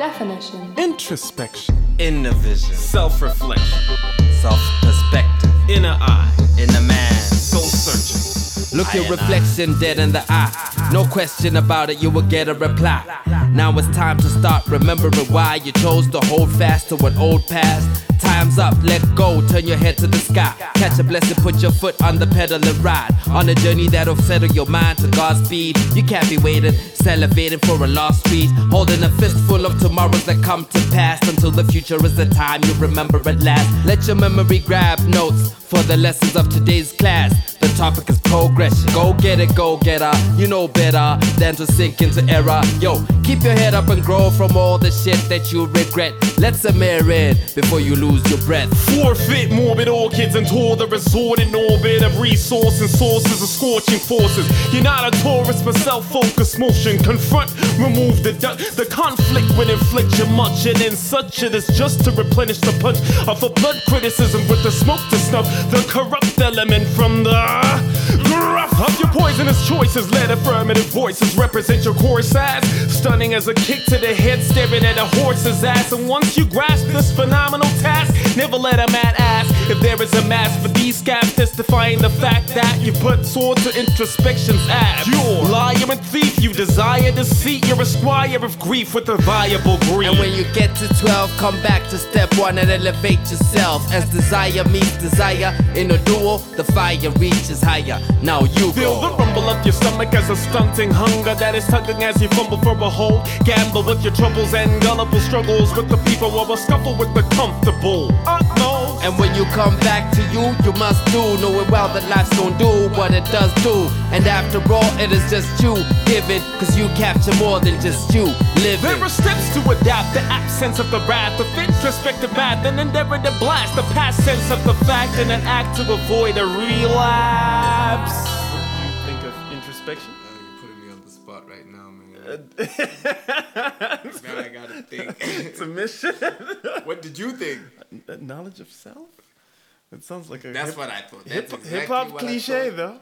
Definition. Introspection. Inner vision. Self reflection. Self perspective. Inner eye. Inner man. Soul searching. Look your I and I. reflection dead in the eye. No question about it, you will get a reply. Now it's time to start remembering why you chose to hold fast to an old past. Time's up, let go, turn your head to the sky. Catch a blessing, put your foot on the pedal and ride. On a journey that'll settle your mind to God's speed. You can't be waiting, salivating for a lost street. Holding a fistful of tomorrows that come to pass until the future is the time you remember at last. Let your memory grab notes for the lessons of today's class. The topic is progression. Go get it, go getter. You know better than to sink into error. Yo, keep your head up and grow from all the shit that you regret. Let's mirror it before you lose your breath. Forfeit morbid orchids and tour the resort in orbit of resource and sources of scorching forces. You're not a tourist but self-focused motion. Confront, remove the du- the conflict when inflict you much and in such it is just to replenish the punch of a blood criticism with the smoke to snuff the corrupt element from the of your poisonous choices. Let affirmative voices represent your core size. Stunning as a kick to the head, staring at a horse's ass. And once you grasp this phenomenal task, never let a man ask if there is a mask for these scabs testifying the fact that you put sword to introspection's ass. You're liar and thief, you desire deceit. You're a squire of grief with a viable greed. And when you get to 12, come back to step one and elevate yourself. As desire meets desire in a duel, the fire reaches higher. Now you Feel the rumble of your stomach as a stunting hunger that is tugging as you fumble for a hold. Gamble with your troubles and gullible struggles with the people of a scuffle with the comfortable. Upmost. And when you come back to you, you must do, knowing well that life's gonna do what it does do. And after all, it is just you giving, cause you capture more than just you living. There are steps to adapt the absence of the wrath of introspective math and endeavor to blast the past sense of the fact in an act to avoid a relapse. Introspection? Uh, you're putting me on the spot right now, man. now I gotta think. It's a mission. what did you think? Knowledge of self? It sounds like a That's hip- what I thought. That's hip exactly hip hop cliche though.